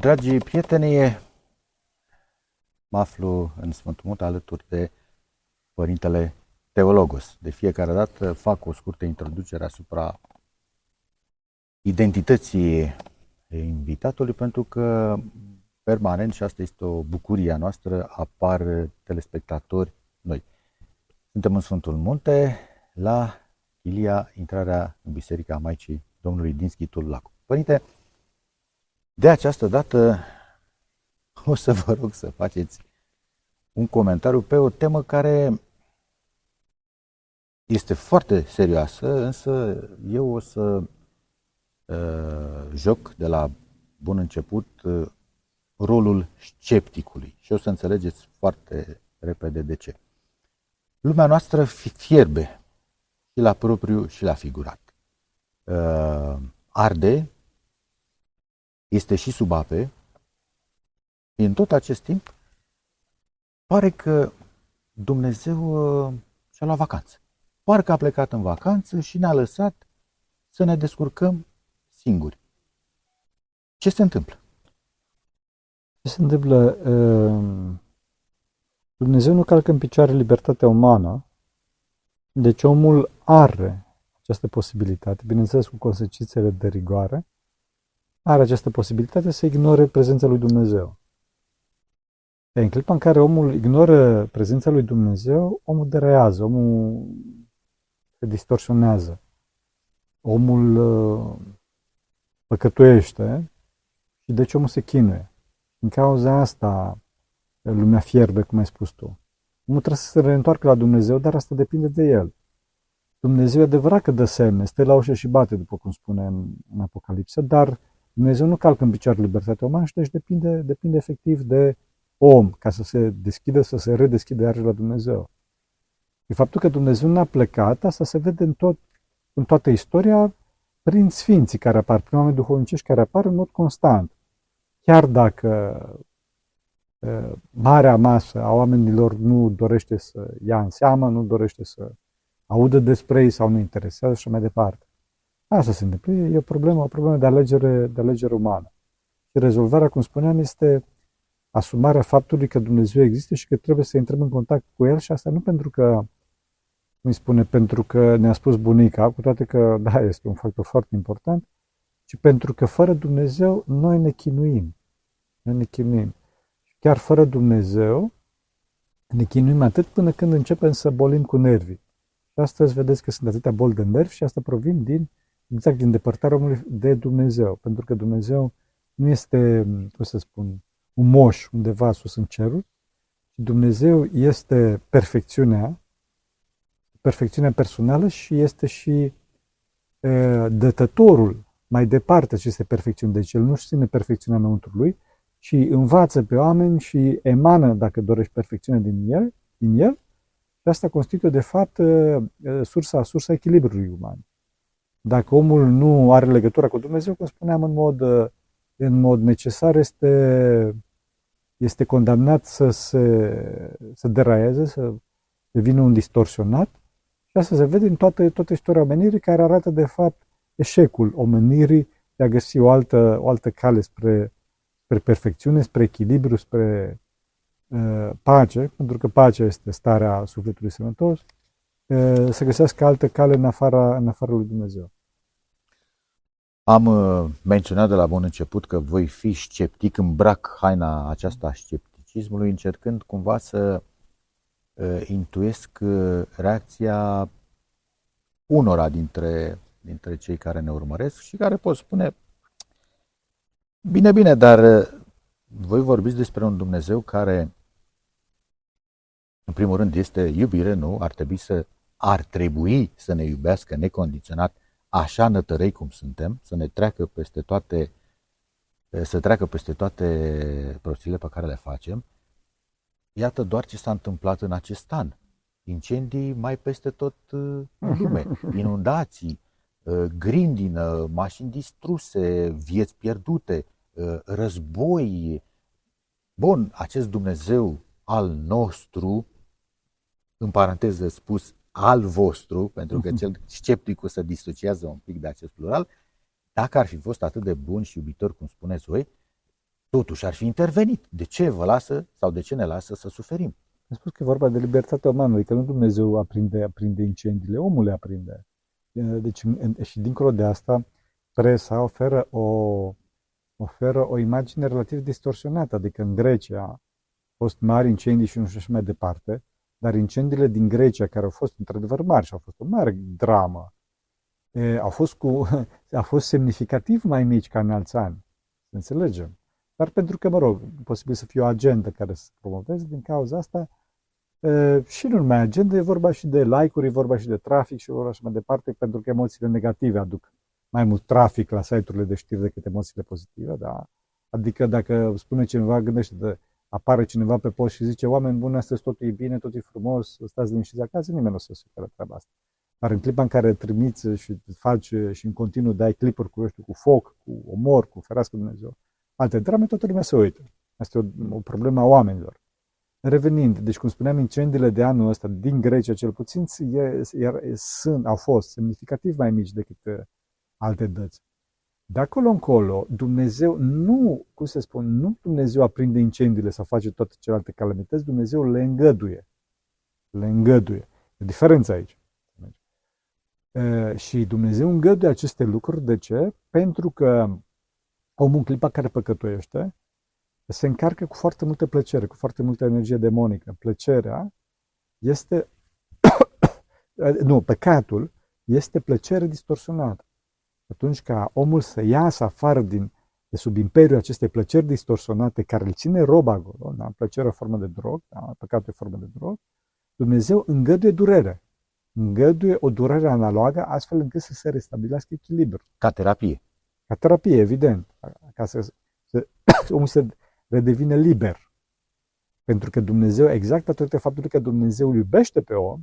Dragii prieteni, mă aflu în Sfântul Munte alături de Părintele Teologos. De fiecare dată fac o scurtă introducere asupra identității invitatului, pentru că permanent, și asta este o bucurie a noastră, apar telespectatori noi. Suntem în Sfântul Munte, la Ilia, intrarea în Biserica Maicii Domnului din Schitul Lacu. Părinte, de această dată o să vă rog să faceți un comentariu pe o temă care este foarte serioasă, însă eu o să uh, joc de la bun început uh, rolul scepticului și o să înțelegeți foarte repede de ce. Lumea noastră fierbe și la propriu și la figurat. Uh, arde este și sub ape, și în tot acest timp pare că Dumnezeu uh, și-a luat vacanță. Parcă a plecat în vacanță și ne-a lăsat să ne descurcăm singuri. Ce se întâmplă? Ce se întâmplă? Uh, Dumnezeu nu calcă în picioare libertatea umană, deci omul are această posibilitate, bineînțeles cu consecințele de rigoare, are această posibilitate să ignore prezența lui Dumnezeu. În clipa în care omul ignoră prezența lui Dumnezeu, omul derează, omul se distorsionează. Omul uh, păcătuiește și deci omul se chinuie. În cauza asta lumea fierbe, cum ai spus tu. Omul trebuie să se reîntoarcă la Dumnezeu, dar asta depinde de el. Dumnezeu e adevărat că dă semne, stă la ușă și bate, după cum spune în, în Apocalipsă, dar Dumnezeu nu calcă în picioare libertatea umană și deci depinde, depinde efectiv de om ca să se deschidă, să se redeschidă iarăși la Dumnezeu. E faptul că Dumnezeu n-a plecat, asta se vede în, tot, în toată istoria prin sfinții care apar, prin oameni duhovnicești care apar în mod constant. Chiar dacă uh, marea masă a oamenilor nu dorește să ia în seamă, nu dorește să audă despre ei sau nu interesează și mai departe. Asta se întâmplă. E o problemă, o problemă de alegere, de alegere umană. Și rezolvarea, cum spuneam, este asumarea faptului că Dumnezeu există și că trebuie să intrăm în contact cu El și asta nu pentru că, cum spune, pentru că ne-a spus bunica, cu toate că, da, este un factor foarte important, ci pentru că fără Dumnezeu noi ne chinuim. Noi ne chinuim. Și chiar fără Dumnezeu ne chinuim atât până când începem să bolim cu nervii. Și astăzi vedeți că sunt atâtea boli de nervi și asta provin din exact din depărtarea omului de Dumnezeu. Pentru că Dumnezeu nu este, cum să spun, un moș undeva sus în cerul, Dumnezeu este perfecțiunea, perfecțiunea personală și este și e, dătătorul mai departe aceste perfecțiuni. Deci El nu-și ține perfecțiunea înăuntru lui, ci învață pe oameni și emană, dacă dorești, perfecțiunea din el, din el și asta constituie, de fapt, sursa, sursa echilibrului uman. Dacă omul nu are legătura cu Dumnezeu, cum spuneam, în mod, în mod necesar, este, este condamnat să se să deraieze, să devină un distorsionat. Și asta se vede în toată, toată istoria omenirii, care arată, de fapt, eșecul omenirii de a găsi o altă, o altă cale spre, spre perfecțiune, spre echilibru, spre uh, pace, pentru că pacea este starea sufletului sănătos, să găsească altă cale în afara, în afara lui Dumnezeu. Am menționat de la bun început că voi fi sceptic, îmbrac haina aceasta a scepticismului, încercând cumva să uh, intuiesc reacția unora dintre, dintre cei care ne urmăresc și care pot spune bine, bine, dar voi vorbiți despre un Dumnezeu care în primul rând este iubire, nu? Ar trebui să ar trebui să ne iubească necondiționat, așa nătărei cum suntem, să ne treacă peste toate, să treacă peste toate prostile pe care le facem. Iată doar ce s-a întâmplat în acest an. Incendii mai peste tot uh, în lume, inundații, uh, grindină, mașini distruse, vieți pierdute, uh, război. Bun, acest Dumnezeu al nostru, în paranteză spus, al vostru, pentru că mhm. cel scepticul se disociază un pic de acest plural, dacă ar fi fost atât de bun și iubitor cum spuneți voi, totuși ar fi intervenit. De ce vă lasă sau de ce ne lasă să suferim? Am spus că e vorba de libertatea umanului, că nu Dumnezeu aprinde, aprinde incendiile, omul le aprinde. Deci, și dincolo de asta, presa oferă o, oferă o imagine relativ distorsionată, adică în Grecia au fost mari incendii și nu știu așa mai departe, dar incendiile din Grecia, care au fost într-adevăr mari și au fost o mare dramă, e, au, fost cu, au fost semnificativ mai mici ca în alți ani. Să înțelegem. Dar pentru că, mă rog, posibil să fie o agendă care să promoveze, din cauza asta, e, și nu numai agenda, e vorba și de like-uri, e vorba și de trafic și vorba și mai departe, pentru că emoțiile negative aduc mai mult trafic la site-urile de știri decât emoțiile pozitive, da? Adică dacă spune cineva, gândește de apare cineva pe post și zice oameni buni, astăzi totul e bine, totul e frumos, stați liniștiți acasă, nimeni nu o să supere treaba asta. Dar în clipa în care trimiți și faci și în continuu dai clipuri cu, știu, cu foc, cu omor, cu ferească Dumnezeu, alte drame, toată lumea se uită. Asta e o, o problemă a oamenilor. Revenind, deci cum spuneam, incendiile de anul ăsta, din Grecia cel puțin, e, e, sunt, au fost semnificativ mai mici decât uh, alte dăți. De acolo încolo, Dumnezeu nu, cum se spun, nu Dumnezeu aprinde incendiile sau face toate celelalte calamități, Dumnezeu le îngăduie. Le îngăduie. E diferența aici. E, și Dumnezeu îngăduie aceste lucruri. De ce? Pentru că omul în clipa care păcătuiește se încarcă cu foarte multă plăcere, cu foarte multă energie demonică. Plăcerea este, nu, păcatul este plăcere distorsionată atunci ca omul să iasă afară din, de sub imperiul acestei plăceri distorsionate care îl ține rob acolo, da? plăcerea formă de drog, da? păcatul e formă de drog, Dumnezeu îngăduie durere. Îngăduie o durere analogă astfel încât să se restabilească echilibru. Ca terapie. Ca terapie, evident. Ca să, să omul să redevine liber. Pentru că Dumnezeu, exact datorită faptului că Dumnezeu iubește pe om,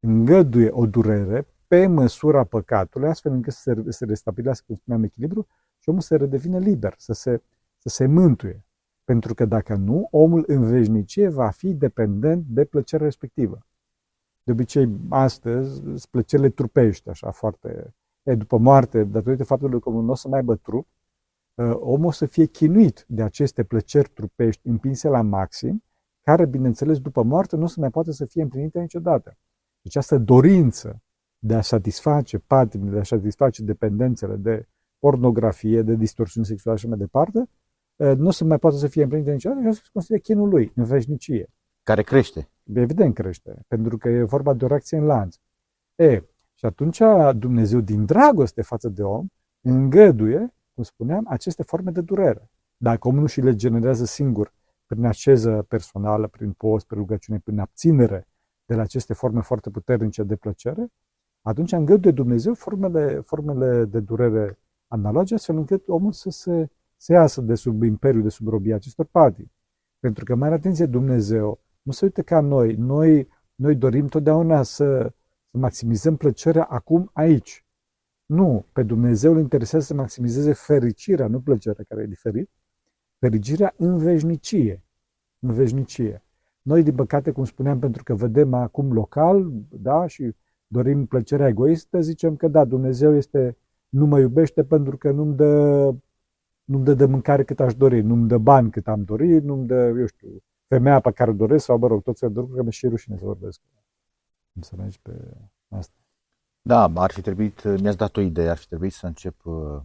îngăduie o durere pe măsura păcatului, astfel încât să se, se restabilească, cum spuneam, echilibru și omul să redevină liber, să se, să se mântuie. Pentru că dacă nu, omul în veșnicie va fi dependent de plăcerea respectivă. De obicei, astăzi, plăcerile trupești, așa, foarte... E, după moarte, datorită faptului că omul nu o să mai aibă trup, ă, omul o să fie chinuit de aceste plăceri trupești împinse la maxim, care, bineînțeles, după moarte nu o să mai poate să fie împlinite niciodată. Deci această dorință de a satisface patimile, de a satisface dependențele de pornografie, de distorsiuni sexuale și mai departe, nu se mai poate să fie împlinite niciodată și asta se consideră chinul lui, în veșnicie. Care crește. Evident crește, pentru că e vorba de o reacție în lanț. E, și atunci Dumnezeu, din dragoste față de om, îngăduie, cum spuneam, aceste forme de durere. Dacă omul nu și le generează singur, prin aceză personală, prin post, prin rugăciune, prin abținere de la aceste forme foarte puternice de plăcere, atunci îngăduie Dumnezeu formele, formele de durere analoge, astfel încât omul să se să iasă de sub imperiul, de sub robia acestor patii. Pentru că, mai atenție, Dumnezeu nu se uită ca noi. Noi, noi dorim totdeauna să, să maximizăm plăcerea acum, aici. Nu, pe Dumnezeu îl interesează să maximizeze fericirea, nu plăcerea, care e diferit. Fericirea în veșnicie. În veșnicie. Noi, din păcate, cum spuneam, pentru că vedem acum local, da, și dorim plăcerea egoistă, zicem că da, Dumnezeu este, nu mă iubește pentru că nu-mi dă, nu-mi dă de mâncare cât aș dori, nu-mi dă bani cât am dorit, nu-mi dă, eu știu, femeia pe care doresc sau, mă rog, tot felul de lucruri, că mi-e și rușine să vorbesc. Înțelegi pe asta. Da, ar fi trebuit, mi-ați dat o idee, ar fi trebuit să încep uh,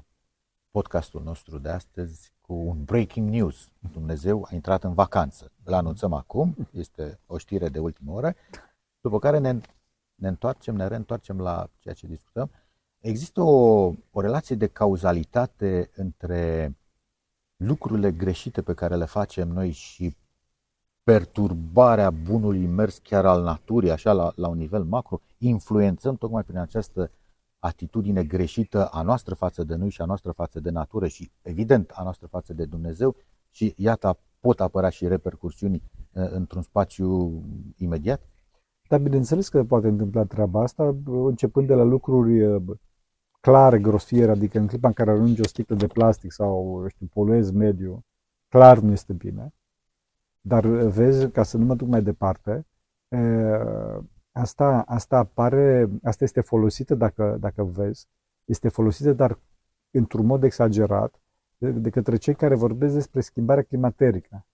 podcastul nostru de astăzi cu un breaking news. Dumnezeu a intrat în vacanță. Îl anunțăm acum, este o știre de ultimă oră, după care ne ne întoarcem, ne reîntoarcem la ceea ce discutăm, există o, o relație de cauzalitate între lucrurile greșite pe care le facem noi și perturbarea bunului mers chiar al naturii, așa la, la un nivel macro, influențăm tocmai prin această atitudine greșită a noastră față de noi și a noastră față de natură și, evident, a noastră față de Dumnezeu și, iată, pot apărea și repercursiuni uh, într-un spațiu imediat? Dar bineînțeles că poate întâmpla treaba asta, începând de la lucruri clare, grosiere, adică în clipa în care arunci o sticlă de plastic sau, eu știu, poluezi mediu, clar nu este bine. Dar vezi, ca să nu mă duc mai departe, asta, asta apare, asta este folosită, dacă, dacă vezi, este folosită, dar într-un mod exagerat, de, de către cei care vorbesc despre schimbarea climaterică.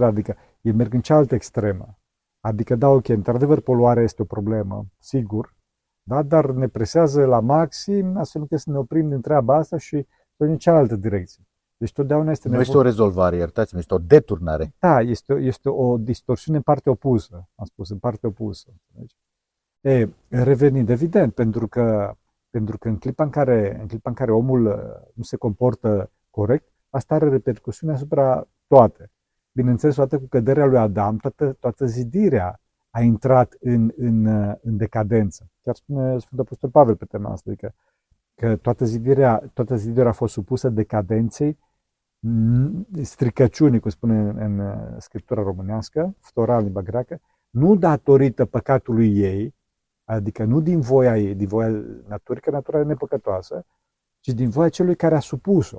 Adică ei merg în cealaltă extremă. Adică, da, ok, într-adevăr, poluarea este o problemă, sigur, da? dar ne presează la maxim, astfel încât să ne oprim din treaba asta și să în cealaltă direcție. Deci totdeauna este Nu este o rezolvare, iertați-mă, este o deturnare. Da, este, este o distorsiune în partea opusă, am spus, în partea opusă. Deci, e, revenind, evident, pentru că, pentru că în, clipa în, care, în clipa în care omul uh, nu se comportă corect, asta are repercusiune asupra toate. Bineînțeles, toată cu căderea lui Adam, toată, toată zidirea a intrat în, în, uh, în decadență. Chiar spune Sfântul Apostol Pavel pe tema asta, adică că toată zidirea, toată zidirea a fost supusă decadenței, stricăciunii, cum spune în, în uh, scriptura românească, ftora limba greacă, nu datorită păcatului ei, adică nu din voia ei, din voia naturii, că natura e nepăcătoasă, ci din voia celui care a supus-o.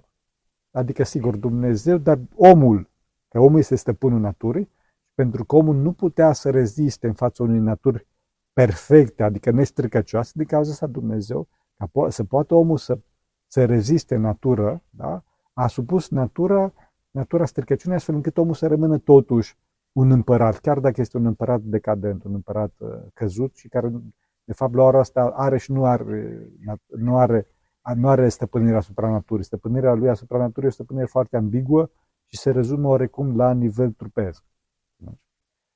Adică, sigur, Dumnezeu, dar omul, că omul este stăpânul naturii, pentru că omul nu putea să reziste în fața unei naturi perfecte, adică nestricăcioase, din cauza asta Dumnezeu, ca po- să poată omul să, să reziste natură, da? a supus natura, natura stricăciunii astfel încât omul să rămână totuși un împărat, chiar dacă este un împărat decadent, un împărat uh, căzut și care, de fapt, la ora asta are și nu are, nu are, nu are stăpânirea asupra naturii. Stăpânirea lui asupra naturii este o stăpânire foarte ambiguă și se rezumă oarecum la nivel trupesc.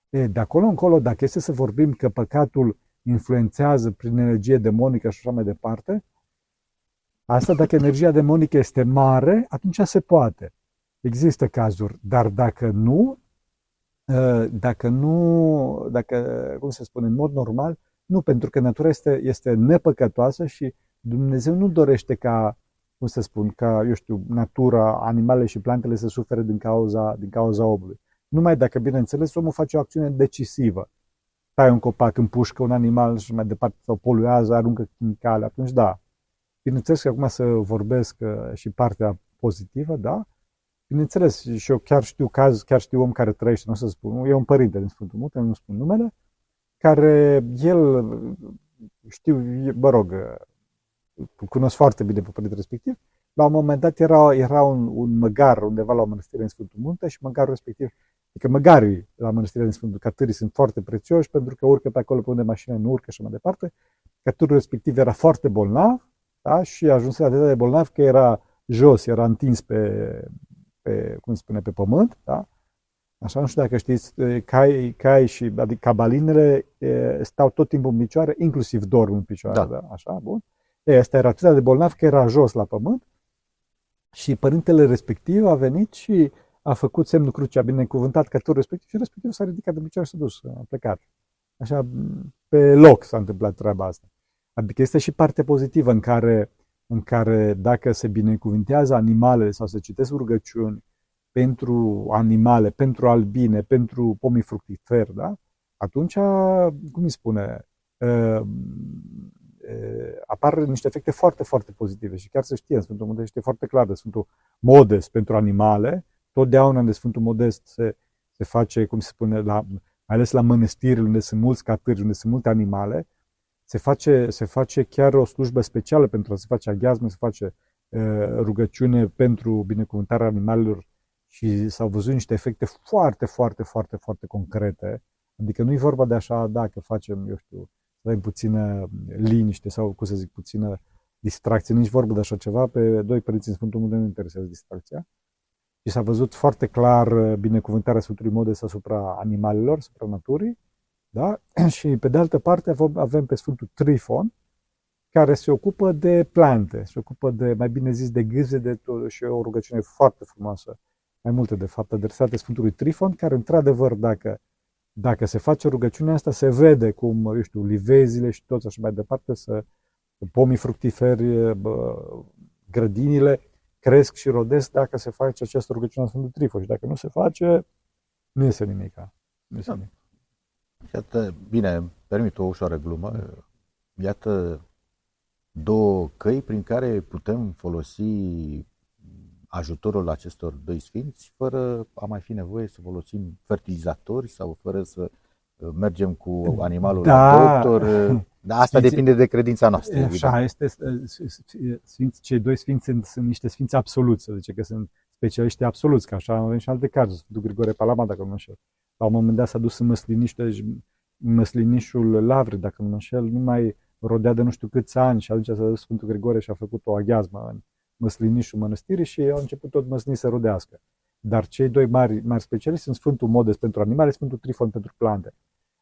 E, de acolo încolo, dacă este să vorbim că păcatul influențează prin energie demonică și așa mai departe, asta dacă energia demonică este mare, atunci se poate. Există cazuri, dar dacă nu, ă, dacă nu, dacă, cum se spune, în mod normal, nu, pentru că natura este, este nepăcătoasă și Dumnezeu nu dorește ca, cum să spun, ca, eu știu, natura, animalele și plantele să sufere din cauza, din cauza omului. Numai dacă, bineînțeles, omul face o acțiune decisivă. Tai un copac, împușcă un animal și mai departe, sau poluează, aruncă chimicale, atunci da. Bineînțeles că acum să vorbesc uh, și partea pozitivă, da? Bineînțeles, și eu chiar știu caz, chiar știu om care trăiește, nu o să spun, e un părinte din Sfântul Munte, nu spun numele, care el, știu, mă rog, uh, cunosc foarte bine pe părintele respectiv, la un moment dat era, era un, un măgar undeva la o mănăstire în Sfântul Munte și măgarul respectiv Adică măgarii la mănăstirea din Sfântul Catârii sunt foarte prețioși pentru că urcă pe acolo pe unde mașina nu urcă și mai departe. Catârul respectiv era foarte bolnav da? și a ajuns la de bolnav că era jos, era întins pe, pe cum spune, pe pământ. Da? Așa, nu știu dacă știți, cai, cai și adică cabalinele e, stau tot timpul în picioare, inclusiv dorm în picioare. Da. Da? Așa, bun. E, asta era atât de bolnav că era jos la pământ și părintele respectiv a venit și a făcut semnul crucii, a binecuvântat căturul respectiv și respectiv s-a ridicat de picioare și s-a dus, a plecat. Așa, pe loc s-a întâmplat treaba asta. Adică este și partea pozitivă în care, în care dacă se binecuvintează animalele sau se citesc rugăciuni pentru animale, pentru albine, pentru pomii fructiferi, da? atunci, cum îi spune, uh, apar niște efecte foarte, foarte pozitive și chiar să știe, în Sfântul Modest este foarte clar de Sfântul Modest pentru animale, Totdeauna de Sfântul Modest se, se face, cum se spune, la, mai ales la mănăstiri unde sunt mulți catâri, unde sunt multe animale, se face, se face chiar o slujbă specială pentru a se face aghiazmă, se face uh, rugăciune pentru binecuvântarea animalelor și s-au văzut niște efecte foarte, foarte, foarte, foarte concrete. Adică nu e vorba de așa, dacă facem, eu știu, să ai puțină liniște sau, cum să zic, puțină distracție. Nici vorba de așa ceva. Pe doi părinți în Sfântul Munte nu interesează distracția și s-a văzut foarte clar uh, binecuvântarea Sfântului Modest asupra animalelor, asupra naturii, da? și pe de altă parte avem pe Sfântul Trifon, care se ocupă de plante, se ocupă de, mai bine zis, de gâze de tot, și o rugăciune foarte frumoasă, mai multe de fapt, adresate Sfântului Trifon, care într-adevăr, dacă, dacă se face rugăciunea asta, se vede cum, eu știu, livezile și toți așa mai departe, să pomii fructiferi, grădinile, cresc și rodesc dacă se face această rugăciune a Sfântului Trifo și dacă nu se face, nu este nimic. Nu este da. nimic. Iată, bine, permit o ușoară glumă. Iată două căi prin care putem folosi ajutorul acestor doi sfinți fără a mai fi nevoie să folosim fertilizatori sau fără să mergem cu animalul Da. la doctor. Da, asta Sfinții- depinde de credința noastră. evident. Așa, este, sfinți, cei doi sfinți sunt, sunt niște sfinți absoluți, să zice că sunt specialiști absoluți, că așa avem și alte cazuri, Sfântul Grigore Palama, dacă nu mă înșel. La un moment dat s-a dus în măsliniște, deci măslinișul Lavri, dacă nu mă înșel, nu mai rodea de nu știu câți ani și atunci s-a dus Sfântul Grigore și a făcut o aghiazmă în măslinișul mănăstirii și au început tot măslinii să rodească. Dar cei doi mari, mari specialiști sunt Sfântul Modest pentru animale, Sfântul Trifon pentru plante.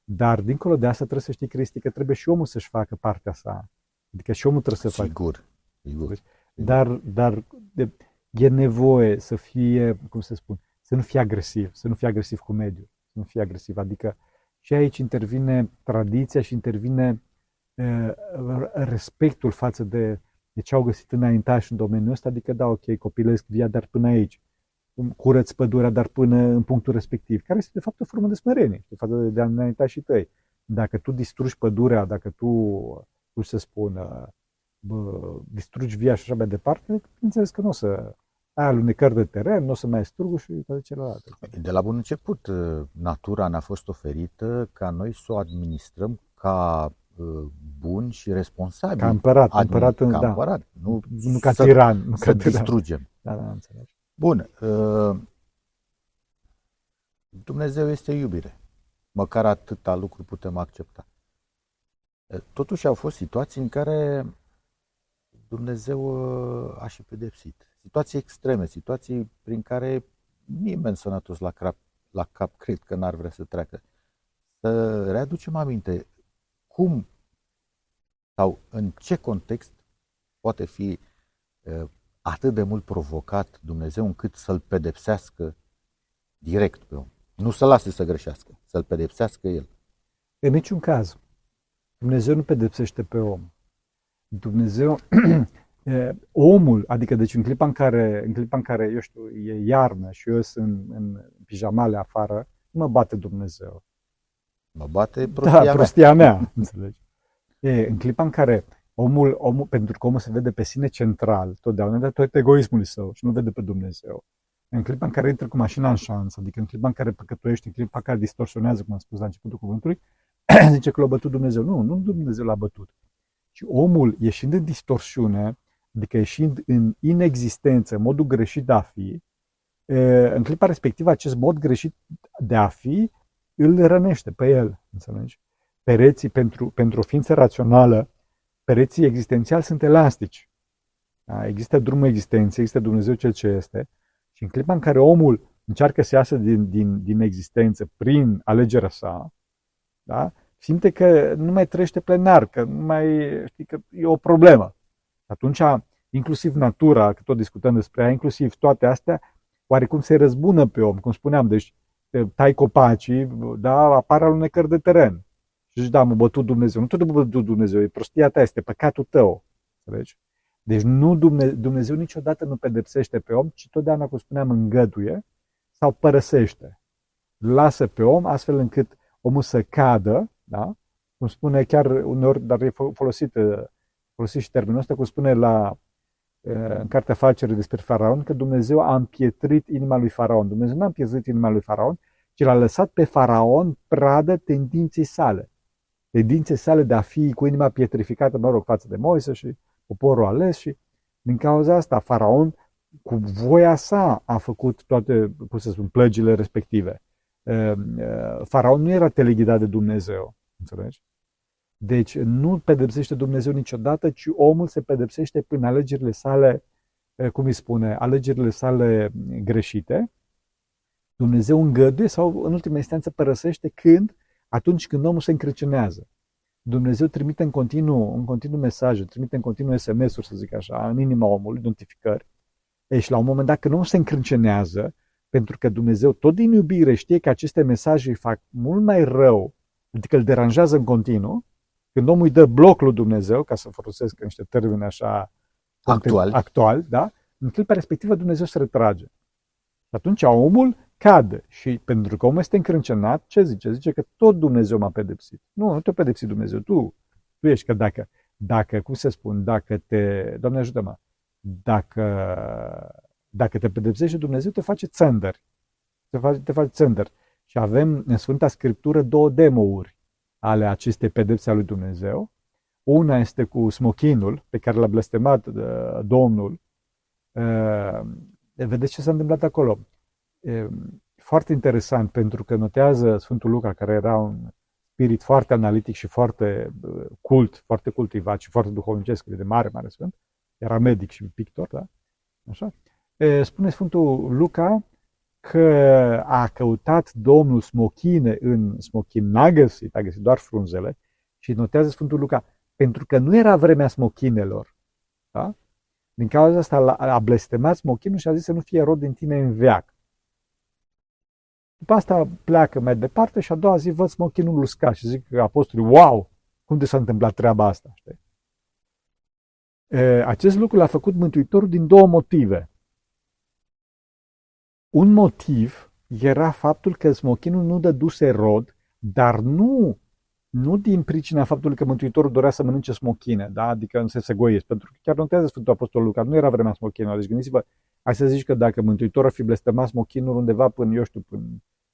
Dar dincolo de asta trebuie să știi, Cristi, că trebuie și omul să-și facă partea sa. Adică și omul trebuie să facă. Sigur. Sigur. Dar, dar de, e nevoie să fie, cum să spun, să nu fie agresiv, să nu fie agresiv cu mediul, să nu fie agresiv. Adică și aici intervine tradiția și intervine uh, respectul față de, de ce au găsit înaintași în domeniul ăsta, adică da, ok, copilesc via, dar până aici. Curăț pădurea, dar până în punctul respectiv, care este de fapt o formă de smerenie, de fapt de, de înaintașii tăi. Dacă tu distrugi pădurea, dacă tu, cum să spun, uh, bă, distrugi via și așa mai departe, înțeles că nu o să ai alunecări de teren, nu o să mai ai struguri și toate celelalte. De la bun început, natura ne-a fost oferită ca noi să o administrăm ca bun și responsabil. Ca împărat, Admin, împărat, ca da. împărat, nu, nu ca să, tiran. Nu să ca tiran. distrugem. Da, da, înțelegi. Bun. Dumnezeu este iubire. Măcar atâta lucru putem accepta. Totuși au fost situații în care Dumnezeu a și pedepsit. Situații extreme, situații prin care nimeni sănătos la cap, la cap cred că n-ar vrea să treacă. Să readucem aminte cum sau în ce context poate fi atât de mult provocat Dumnezeu încât să-l pedepsească direct pe om. Nu să lase să greșească, să-l pedepsească el. În niciun caz. Dumnezeu nu pedepsește pe om. Dumnezeu, omul, adică deci în clipa în care, în clipa în care, eu știu, e iarnă și eu sunt în, în pijamale afară, nu mă bate Dumnezeu. Mă bate prostia da, mea. prostia mea, înțelegi? E, în clipa în care omul, omul, pentru că omul se vede pe sine central, totdeauna, de tot egoismul său și nu vede pe Dumnezeu. În clipa în care intră cu mașina în șansă, adică în clipa în care păcătuiești, în clipa în care distorsionează, cum am spus la începutul cuvântului, zice că l-a bătut Dumnezeu. Nu, nu Dumnezeu l-a bătut. Și omul, ieșind în distorsiune, adică ieșind în inexistență, în modul greșit de a fi, în clipa respectivă, acest mod greșit de a fi îl rănește pe el, înțelegi? Pereții, pentru, pentru o ființă rațională, pereții existențiali sunt elastici. Da? Există drumul existenței, există Dumnezeu cel ce este și în clipa în care omul încearcă să iasă din, din, din existență prin alegerea sa, da? simte că nu mai trăiește plenar, că nu mai, știi, că e o problemă. Atunci, inclusiv natura, că tot discutăm despre ea, inclusiv toate astea, oarecum se răzbună pe om, cum spuneam, deci tai copacii, da, apar alunecări de teren. Și zici, da, mă bătut Dumnezeu. Nu tot mă bătut Dumnezeu, e prostia ta, este păcatul tău. Înțelegi? Deci nu Dumnezeu, Dumnezeu niciodată nu pedepsește pe om, ci totdeauna, cum spuneam, îngăduie sau părăsește. Lasă pe om astfel încât omul să cadă, da? cum spune chiar uneori, dar e folosit, folosit și termenul ăsta, cum spune la, în cartea Facere despre Faraon, că Dumnezeu a împietrit inima lui Faraon. Dumnezeu nu a împietrit inima lui Faraon, ci l-a lăsat pe Faraon pradă tendinței sale. Tendinței sale de a fi cu inima pietrificată, mă rog, față de Moise și poporul ales și din cauza asta Faraon cu voia sa a făcut toate, cum să spun, plăgile respective. Faraon nu era teleghidat de Dumnezeu, înțelegi? Deci nu pedepsește Dumnezeu niciodată, ci omul se pedepsește prin alegerile sale, cum îi spune, alegerile sale greșite. Dumnezeu îngăduie sau, în ultima instanță, părăsește când? Atunci când omul se încrăcinează. Dumnezeu trimite în continuu, în continuu mesaje, trimite în continuu SMS-uri, să zic așa, în inima omului, notificări. Ei, și la un moment dat, când omul se încrâncenează, pentru că Dumnezeu tot din iubire știe că aceste mesaje îi fac mult mai rău, adică îl deranjează în continuu, când omul îi dă bloc lui Dumnezeu, ca să folosesc niște termeni așa actual, actual da? în clipa respectivă Dumnezeu se retrage. Și atunci omul cade și pentru că omul este încrâncenat, ce zice? Zice că tot Dumnezeu m-a pedepsit. Nu, nu te-a pedepsit Dumnezeu, tu. Tu ești că dacă, dacă, cum să spun, dacă te, Doamne ajută-mă, dacă, dacă te pedepsește Dumnezeu, te face țăndăr. Te face, te face țăndăr. Și avem în Sfânta Scriptură două demouri ale acestei pedepse a lui Dumnezeu. Una este cu smochinul pe care l-a blestemat uh, Domnul. Uh, vedeți ce s-a întâmplat acolo. Uh, foarte interesant pentru că notează Sfântul Luca, care era un spirit foarte analitic și foarte uh, cult, foarte cultivat și foarte duhovnicesc, de mare, mare sfânt. Era medic și pictor, da? Așa? Spune Sfântul Luca că a căutat Domnul smochine în smochin, n-a găsit, a găsit doar frunzele și notează Sfântul Luca, pentru că nu era vremea smochinelor. Da? Din cauza asta a blestemat smochinul și a zis să nu fie rod din tine în veac. După asta pleacă mai departe și a doua zi văd smochinul uscat și zic apostolii, wow, cum de s-a întâmplat treaba asta? Știi? Acest lucru l-a făcut Mântuitorul din două motive. Un motiv era faptul că smochinul nu dăduse rod, dar nu, nu din pricina faptului că Mântuitorul dorea să mănânce smochine, da? adică nu se segoiesc, pentru că chiar notează Sfântul Apostol Luca, nu era vremea smochinului, deci gândiți-vă, hai să zici că dacă Mântuitorul ar fi blestemat smochinul undeva până, eu știu, până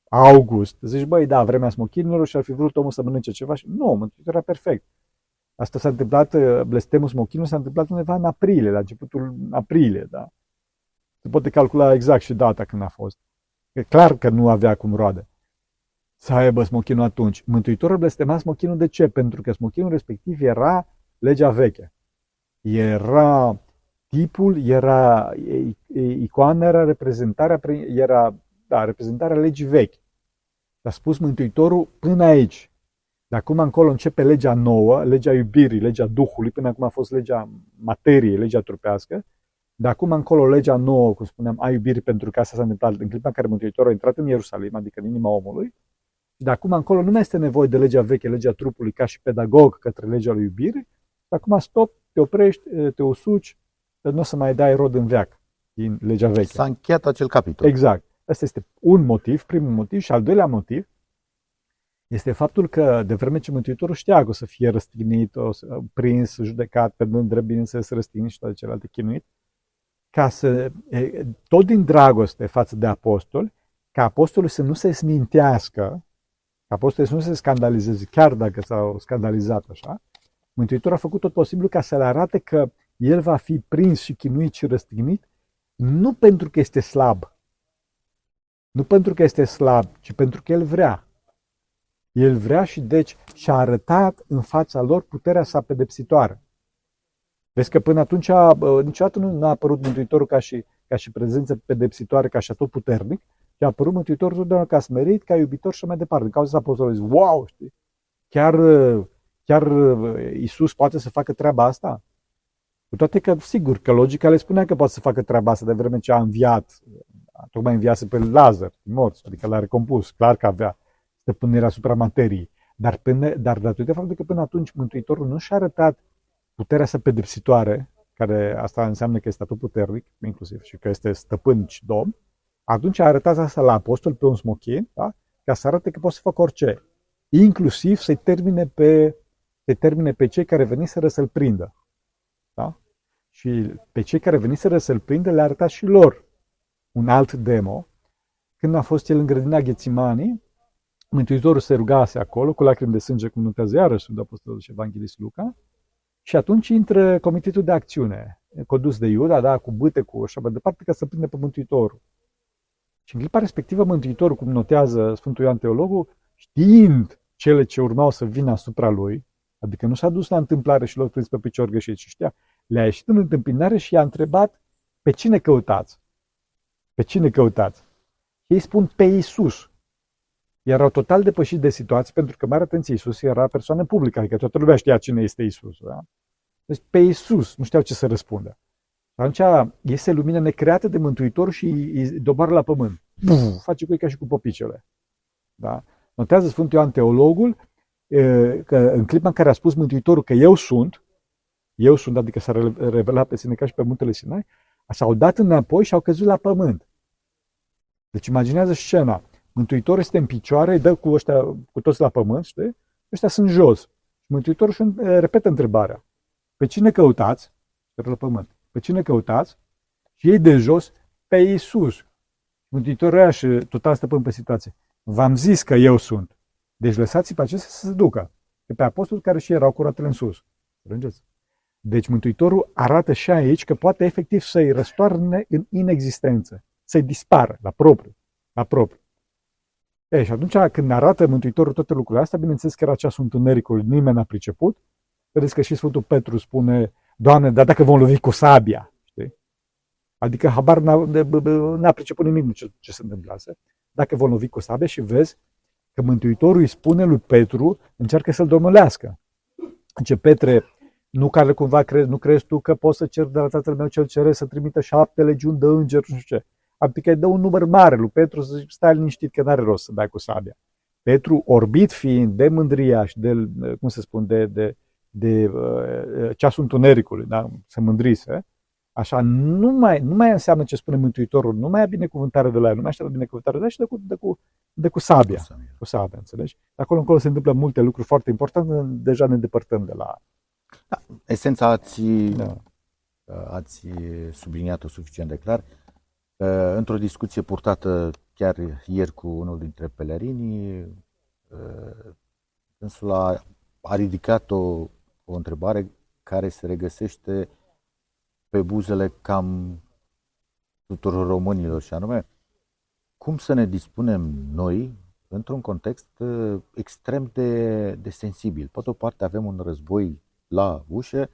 august, zici, băi, da, vremea smochinilor și ar fi vrut omul să mănânce ceva și nu, Mântuitorul era perfect. Asta s-a întâmplat, uh, blestemul smochinului s-a întâmplat undeva în aprilie, la începutul aprilie, da? Se poate calcula exact și data când a fost. E clar că nu avea cum roade să aibă smochinul atunci. Mântuitorul blestema smochinul de ce? Pentru că smochinul respectiv era legea veche. Era tipul, era icoana, era reprezentarea, era, da, reprezentarea legii vechi. A spus Mântuitorul până aici. De acum încolo începe legea nouă, legea iubirii, legea Duhului, până acum a fost legea materiei, legea trupească. De acum încolo legea nouă, cum spuneam, a iubirii, pentru că asta s-a întâmplat în clipa în care Mântuitorul a intrat în Ierusalim, adică în inima omului. De acum încolo nu mai este nevoie de legea veche, legea trupului, ca și pedagog către legea lui iubirii. De acum stop, te oprești, te usuci, nu o să mai dai rod în veac din legea veche. S-a încheiat acel capitol. Exact. Asta este un motiv, primul motiv. Și al doilea motiv este faptul că de vreme ce Mântuitorul știa că o să fie răstignit, o să, prins, judecat, pe mândră, bineînțeles, răstignit și toate celelalte chinuit, ca să, tot din dragoste față de apostoli, ca apostolul să nu se smintească, ca apostolul să nu se scandalizeze, chiar dacă s-au scandalizat așa, Mântuitorul a făcut tot posibilul ca să le arate că el va fi prins și chinuit și răstignit, nu pentru că este slab, nu pentru că este slab, ci pentru că el vrea. El vrea și deci și-a arătat în fața lor puterea sa pedepsitoare. Vezi că până atunci niciodată nu a apărut Mântuitorul ca și, ca și prezență pedepsitoare, ca și tot puternic, ci a apărut Mântuitorul totdeauna ca smerit, ca iubitor și mai departe. În cauza apostolului zic, wow, știi? Chiar, chiar Isus poate să facă treaba asta? Cu toate că, sigur, că logica le spunea că poate să facă treaba asta de vreme ce a înviat, a tocmai înviase pe Lazar, morți, adică l-a recompus, clar că avea stăpânirea asupra materiei. Dar, până, dar datorită faptului că până atunci Mântuitorul nu și-a arătat puterea sa pedepsitoare, care asta înseamnă că este atât puternic, inclusiv, și că este stăpân și domn, atunci a arătat asta la apostol pe un smochin, da? ca să arate că poate să facă orice, inclusiv să-i termine pe, să termine pe cei care veniseră să-l prindă. Da? Și pe cei care veniseră să-l prindă le-a arătat și lor un alt demo. Când a fost el în grădina Ghețimanii, Mântuitorul se rugase acolo, cu lacrimi de sânge, cum notează iarăși Sfântul Apostolul și Evanghelist Luca, și atunci intră comitetul de acțiune, condus de Iuda, da, cu bâte, cu așa mai departe, ca să prinde pe Mântuitorul. Și în clipa respectivă, Mântuitorul, cum notează Sfântul Ioan Teologul, știind cele ce urmau să vină asupra lui, adică nu s-a dus la întâmplare și l-a prins pe picior greșit, ci știa, le-a ieșit în întâmpinare și i-a întrebat pe cine căutați. Pe cine căutați? Ei spun pe Isus. Erau total depășit de situație, pentru că, mare atenție, Isus era persoană publică, adică toată lumea știa cine este Isus. Da? Deci pe Isus nu știau ce să răspundă. Atunci iese lumină necreată de Mântuitor și îi doboară la pământ. Buf, face cu ei ca și cu popicele. Da? Notează Sfântul Ioan Teologul că în clipa în care a spus Mântuitorul că eu sunt, eu sunt, adică s-a revelat pe sine ca și pe muntele Sinai, s-au dat înapoi și au căzut la pământ. Deci imaginează scena. Mântuitorul este în picioare, îi dă cu ăștia, cu toți la pământ, știi? Ăștia sunt jos. Și Mântuitorul și repetă întrebarea. Pe cine căutați? La pământ. Pe cine căutați? Și ei de jos, pe Iisus. Mântuitorul ăia și total stăpân pe situație. v-am zis că eu sunt. Deci lăsați pe acestea să se ducă. Că pe apostoli care și erau curatele în sus. Rângeți. Deci Mântuitorul arată și aici că poate efectiv să-i răstoarne în inexistență, să-i dispară la propriu. La propriu. E, și atunci când arată Mântuitorul toate lucrurile astea, bineînțeles că era ceasul întunericului, nimeni n-a priceput. Vedeți că și Sfântul Petru spune, Doamne, dar dacă vom lovi cu sabia, știi? Adică habar n-a, n-a priceput nimic ce, ce se întâmplase. Dacă vom lovi cu sabia și vezi că Mântuitorul îi spune lui Petru, încearcă să-l domolească. Ce Petre, nu care cumva crezi, nu crezi tu că poți să cer de la tatăl meu cel ceresc să trimită șapte legiuni de îngeri, nu știu ce. Adică îi dă un număr mare lui Petru să zic, stai liniștit că n-are rost să dai cu sabia. Petru, orbit fiind de mândria și de, cum se spune, de, de, de uh, ceasul întunericului, da? se mândrise, așa, nu mai, nu mai înseamnă ce spune Mântuitorul, nu mai e binecuvântare de la el, nu mai așteaptă binecuvântare de la el și de cu, de cu, de cu sabia. Cu sabia, cu sabia înțelegi? De acolo încolo se întâmplă multe lucruri foarte importante, deja ne depărtăm de la... Da, esența ați, da. ați subliniat-o suficient de clar. Într-o discuție purtată chiar ieri cu unul dintre pelerini, însul a, a ridicat o, o întrebare care se regăsește pe buzele cam tuturor românilor și anume cum să ne dispunem noi într-un context uh, extrem de, de sensibil. Pe o parte avem un război la ușă,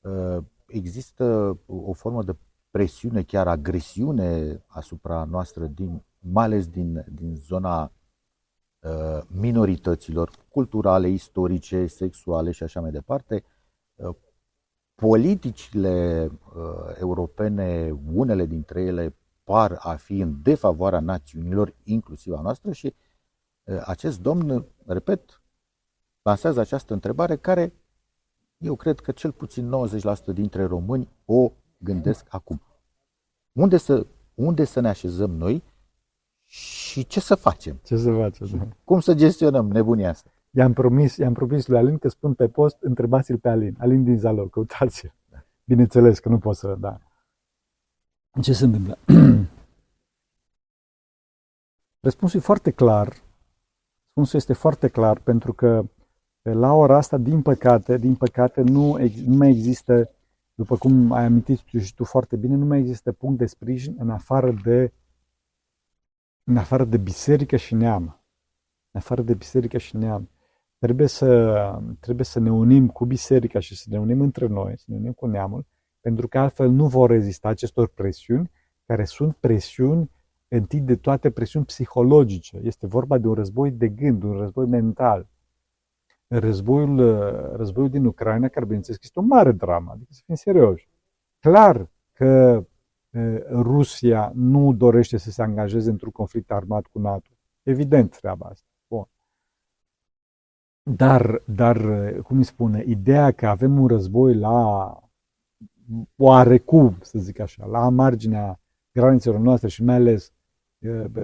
uh, există o formă de presiune, chiar agresiune asupra noastră, din, mai ales din, din zona uh, minorităților culturale, istorice, sexuale și așa mai departe. Politicile europene, unele dintre ele par a fi în defavoarea națiunilor, inclusiv a noastră, și acest domn, repet, lansează această întrebare care eu cred că cel puțin 90% dintre români o gândesc acum. Unde să, unde să ne așezăm noi și ce să facem? Ce să facem, da. Cum să gestionăm nebunia asta? I-am promis, i-am promis lui Alin că spun pe post, întrebați-l pe Alin. Alin din Zalo, căutați-l. Da. Bineînțeles că nu pot să, da. Ce se întâmplă? Răspunsul e foarte clar. Răspunsul este foarte clar pentru că la ora asta, din păcate, din păcate, nu, nu mai există, după cum ai amintit și tu foarte bine, nu mai există punct de sprijin în afară de, în afară de biserică și neam. În afară de biserică și neam. Trebuie să, trebuie să ne unim cu biserica și să ne unim între noi, să ne unim cu neamul, pentru că altfel nu vor rezista acestor presiuni, care sunt presiuni întâi de toate presiuni psihologice. Este vorba de un război de gând, un război mental. Războiul, războiul din Ucraina, care bineînțeles este o mare dramă, adică să fim serioși. Clar că Rusia nu dorește să se angajeze într-un conflict armat cu NATO. Evident treaba asta. Bun. Dar, dar, cum îi spune, ideea că avem un război la oarecum, să zic așa, la marginea granițelor noastre și mai ales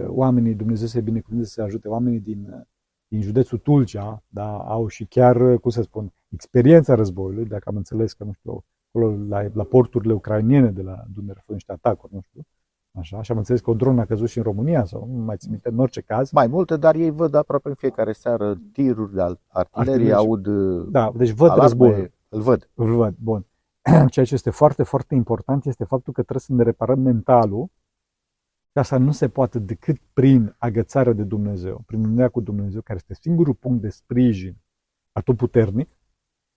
oamenii, Dumnezeu să binecuvânteze să ajute, oamenii din, din județul Tulcea, da, au și chiar, cum să spun, experiența războiului, dacă am înțeles că, nu știu, acolo la, la porturile ucrainiene de la Dunăre au niște atacuri, nu știu, Așa, și am înțeles că o dronă a căzut și în România, sau nu mai țin minte, în orice caz. Mai multe, dar ei văd aproape în fiecare seară tiruri de artilerie, aud Da, deci văd războiul. Îl văd. Îl văd, bun. Ceea ce este foarte, foarte important este faptul că trebuie să ne reparăm mentalul și asta nu se poate decât prin agățarea de Dumnezeu, prin unirea cu Dumnezeu, care este singurul punct de sprijin atotputernic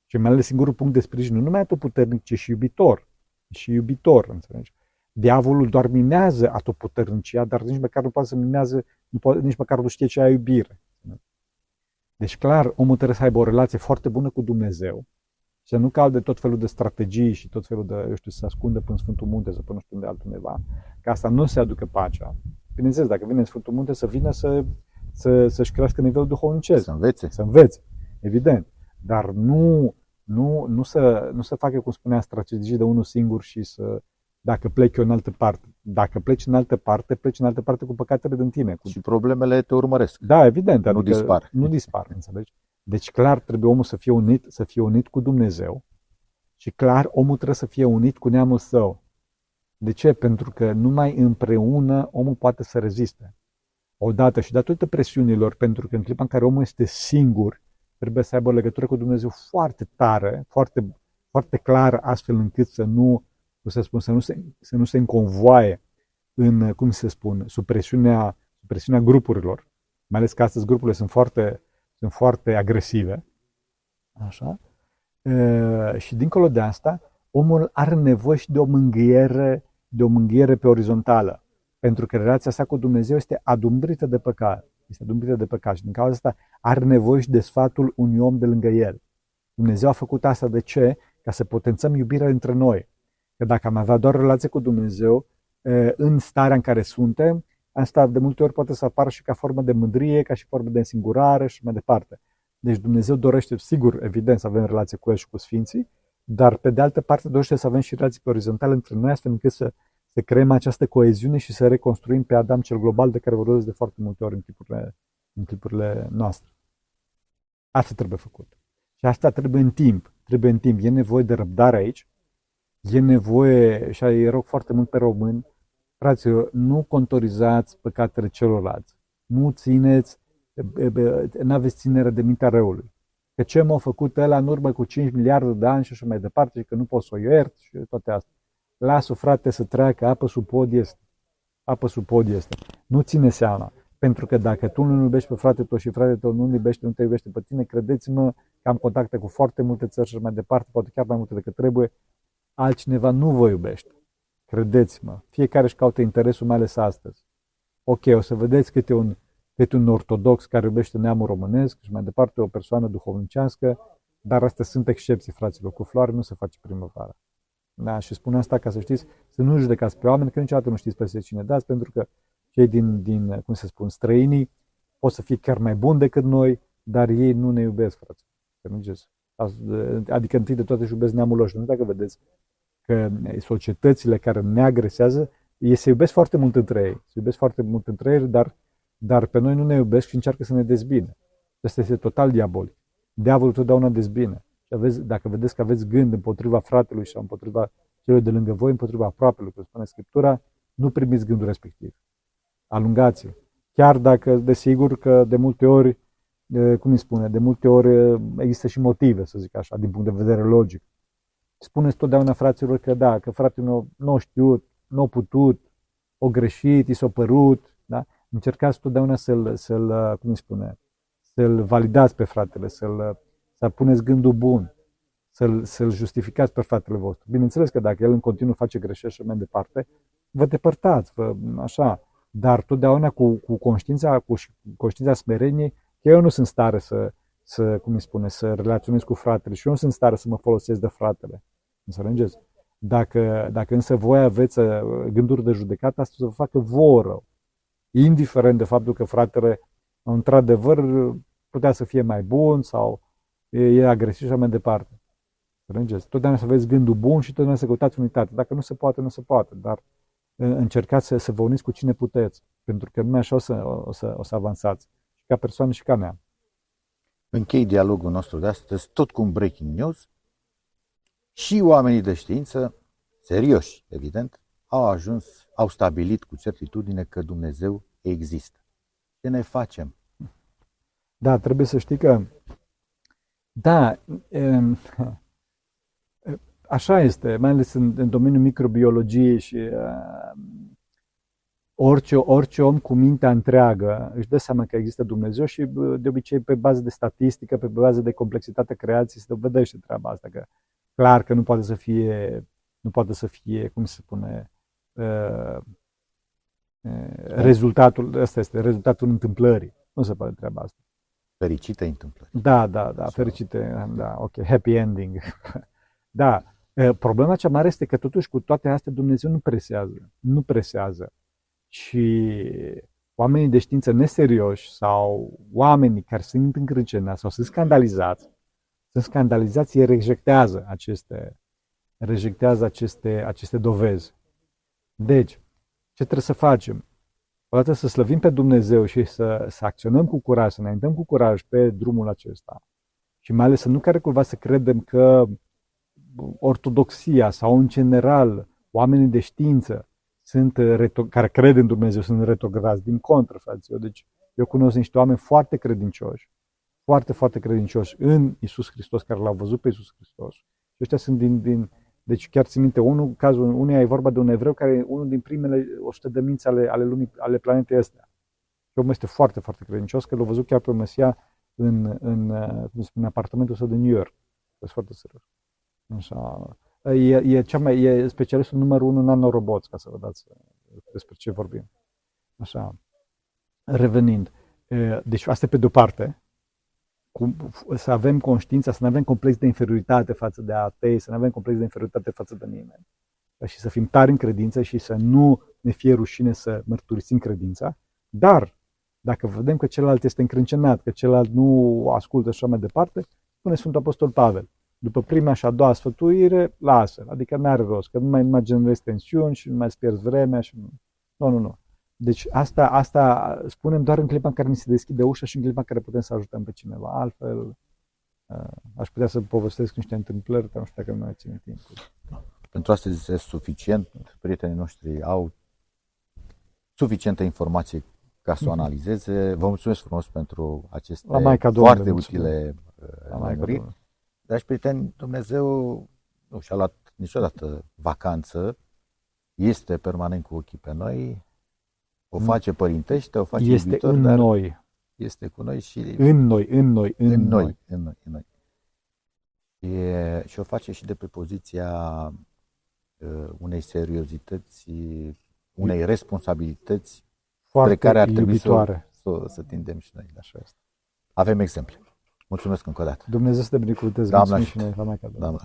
și mai ales singurul punct de sprijin nu numai atotputernic, ci și iubitor. Și iubitor, înțelegi? Diavolul doar minează atotputernicia, dar nici măcar nu poate să minează, nu poate, nici măcar nu știe ce e iubire. Deci, clar, omul trebuie să aibă o relație foarte bună cu Dumnezeu, să nu calde tot felul de strategii și tot felul de, eu știu, să se ascundă până Sfântul Munte sau până știu unde altundeva, ca asta nu se aducă pacea. Bineînțeles, dacă vine în Sfântul Munte, să vină să, să, să-și crească nivelul duhovnicesc. Să învețe. Să învețe, evident. Dar nu, nu, nu, să, nu să facă, cum spunea, strategii de unul singur și să, dacă pleci în altă parte. Dacă pleci în altă parte, pleci în altă parte cu păcatele din tine. Cu... Și problemele te urmăresc. Da, evident. Adică nu dispar. Nu dispar, înțelegi? Deci clar trebuie omul să fie unit, să fie unit cu Dumnezeu și clar omul trebuie să fie unit cu neamul său. De ce? Pentru că numai împreună omul poate să reziste. odată și datorită presiunilor, pentru că în clipa în care omul este singur, trebuie să aibă o legătură cu Dumnezeu foarte tare, foarte, foarte clară, astfel încât să nu, cum să spun, să nu se, să nu se înconvoaie în, cum se spun, sub presiunea, sub presiunea grupurilor. Mai ales că astăzi grupurile sunt foarte, sunt foarte agresive. Așa. E, și dincolo de asta, omul are nevoie și de o mângâiere, de o mângâiere pe orizontală. Pentru că relația sa cu Dumnezeu este adumbrită de păcat. Este adumbrită de păcat și din cauza asta are nevoie și de sfatul unui om de lângă el. Dumnezeu a făcut asta de ce? Ca să potențăm iubirea între noi. Că dacă am avea doar relație cu Dumnezeu, în starea în care suntem, asta de multe ori poate să apară și ca formă de mândrie, ca și formă de însingurare și mai departe. Deci Dumnezeu dorește, sigur, evident, să avem relație cu El și cu Sfinții, dar pe de altă parte dorește să avem și relații orizontale între noi, astfel încât să, să creăm această coeziune și să reconstruim pe Adam cel global de care vorbesc de foarte multe ori în clipurile, în clipurile noastre. Asta trebuie făcut. Și asta trebuie în timp. Trebuie în timp. E nevoie de răbdare aici. E nevoie, și îi rog foarte mult pe români, fraților, nu contorizați păcatele celorlalți. Nu țineți, nu aveți ținere de mintea răului că ce m-a făcut ăla în urmă cu 5 miliarde de ani și așa mai departe și că nu pot să o iert și toate astea. Lasă frate să treacă, apă sub pod este. Apă sub pod este. Nu ține seama. Pentru că dacă tu nu iubești pe frate tău și frate tău nu iubește, nu te iubește pe tine, credeți-mă că am contacte cu foarte multe țări și mai departe, poate chiar mai multe decât trebuie, altcineva nu vă iubește. Credeți-mă, fiecare își caută interesul, mai ales astăzi. Ok, o să vedeți câte un câte un ortodox care iubește neamul românesc și mai departe o persoană duhovnicească, dar astea sunt excepții, fraților. Cu floare nu se face primăvara. Da? Și spun asta ca să știți, să nu judecați pe oameni, că niciodată nu știți pe cine dați, pentru că cei din, din, cum se spun, străinii pot să fie chiar mai buni decât noi, dar ei nu ne iubesc, frate. Înțelegeți? Adică întâi de toate își iubesc neamul lor și nu dacă vedeți că societățile care ne agresează, ei se iubesc foarte mult între ei. Se iubesc foarte mult între ei, dar dar pe noi nu ne iubesc și încearcă să ne dezbine. Asta este total diabolic. Diavolul totdeauna dezbine. Și aveți, dacă vedeți că aveți gând împotriva fratelui sau împotriva celor de lângă voi, împotriva aproapelui, cum spune Scriptura, nu primiți gândul respectiv. Alungați-l. Chiar dacă, desigur, că de multe ori, cum îi spune, de multe ori există și motive, să zic așa, din punct de vedere logic. Spuneți totdeauna fraților că da, că fratele nu, nu a știut, nu a putut, o greșit, i s-a părut, da? încercați totdeauna să-l, să-l cum îi spune, să-l validați pe fratele, să-l, să puneți gândul bun, să-l, să-l justificați pe fratele vostru. Bineînțeles că dacă el în continuu face greșeli și mai departe, vă depărtați, vă, așa, dar totdeauna cu, cu conștiința, cu conștiința smereniei, că eu nu sunt stare să, să, cum îi spune, să relaționez cu fratele și eu nu sunt stare să mă folosesc de fratele. Înțelegeți? Dacă, dacă însă voi aveți uh, gânduri de judecată, asta să vă facă vouă rău indiferent de faptul că fratele, într-adevăr, putea să fie mai bun sau e agresiv și așa mai departe. Înțelegeți? Totdeauna să aveți gândul bun și totdeauna să căutați unitate. Dacă nu se poate, nu se poate, dar încercați să, să vă uniți cu cine puteți, pentru că numai așa o să, o să, o să avansați, și ca persoană și ca neam. Închei dialogul nostru de astăzi tot cu un breaking news și oamenii de știință, serioși, evident, au ajuns, au stabilit cu certitudine că Dumnezeu există. Ce ne facem? Da, trebuie să știi că, da, așa este, mai ales în, în domeniul microbiologiei și orice, orice om cu mintea întreagă își dă seama că există Dumnezeu și de obicei pe bază de statistică, pe bază de complexitate creației se dovedește treaba asta, că clar că nu poate să fie, nu poate să fie, cum se spune, Uh, uh, rezultatul, ăsta este rezultatul întâmplării. Nu se poate treaba asta. Fericite întâmplări. Da, da, da, fericite, da, ok, happy ending. da, uh, problema cea mare este că totuși cu toate astea Dumnezeu nu presează, nu presează. Și oamenii de știință neserioși sau oamenii care sunt încrâncenați sau sunt scandalizați, sunt scandalizați, ei rejectează aceste, rejectează aceste, aceste dovezi. Deci, ce trebuie să facem? Odată să slăvim pe Dumnezeu și să, să acționăm cu curaj, să ne înaintăm cu curaj pe drumul acesta. Și mai ales să nu care cumva să credem că ortodoxia sau în general oamenii de știință sunt reto- care cred în Dumnezeu sunt retrogradați. Din contră, fraților. Deci eu cunosc niște oameni foarte credincioși, foarte, foarte credincioși în Isus Hristos, care l-au văzut pe Isus Hristos. Și ăștia sunt din, din deci chiar țin minte, unul, cazul unuia e vorba de un evreu care e unul din primele 100 de minți ale, ale lumii, ale planetei astea. Și omul este foarte, foarte credincios, că l-a văzut chiar pe Mesia în, în, cum spune, apartamentul său de New York. Este foarte serios. Așa. E, e, cea mai, e specialistul numărul unu în nanoroboți, ca să vă dați despre ce vorbim. Așa. Revenind. Deci asta pe de-o parte, cu, să avem conștiința, să nu avem complex de inferioritate față de atei, să nu avem complex de inferioritate față de nimeni. Și să fim tari în credință și să nu ne fie rușine să mărturisim credința. Dar, dacă vedem că celălalt este încrâncenat, că celălalt nu ascultă și așa mai departe, spune Sfântul Apostol Pavel, după prima și a doua sfătuire, lasă. Adică nu are rost, că nu mai, nu mai generezi tensiuni și nu mai pierzi vremea și nu. Nu, nu, nu. Deci asta, asta spunem doar în clipa în care ni se deschide ușa și în clipa în care putem să ajutăm pe cineva. Altfel, uh, aș putea să povestesc niște întâmplări, dar nu știu dacă nu mai ține timp. Pentru astăzi este suficient. Prietenii noștri au suficientă informație ca să o mhm. analizeze. Vă mulțumesc frumos pentru aceste La Maica foarte utile lămuriri. Dragi prieteni, Dumnezeu nu și-a luat niciodată vacanță, este permanent cu ochii pe noi, o face părintește, o face este iubitor, în dar noi. Este cu noi și... În noi, în noi, în, în noi. noi. În noi, în noi. E, și o face și de pe poziția uh, unei seriozități, unei responsabilități Foarte spre care ar trebui iubitoare. să, să, să tindem și noi. Așa este. Avem exemple. Mulțumesc încă o dată. Dumnezeu să te binecuvânteze. Doamne și noi. La mai Doamne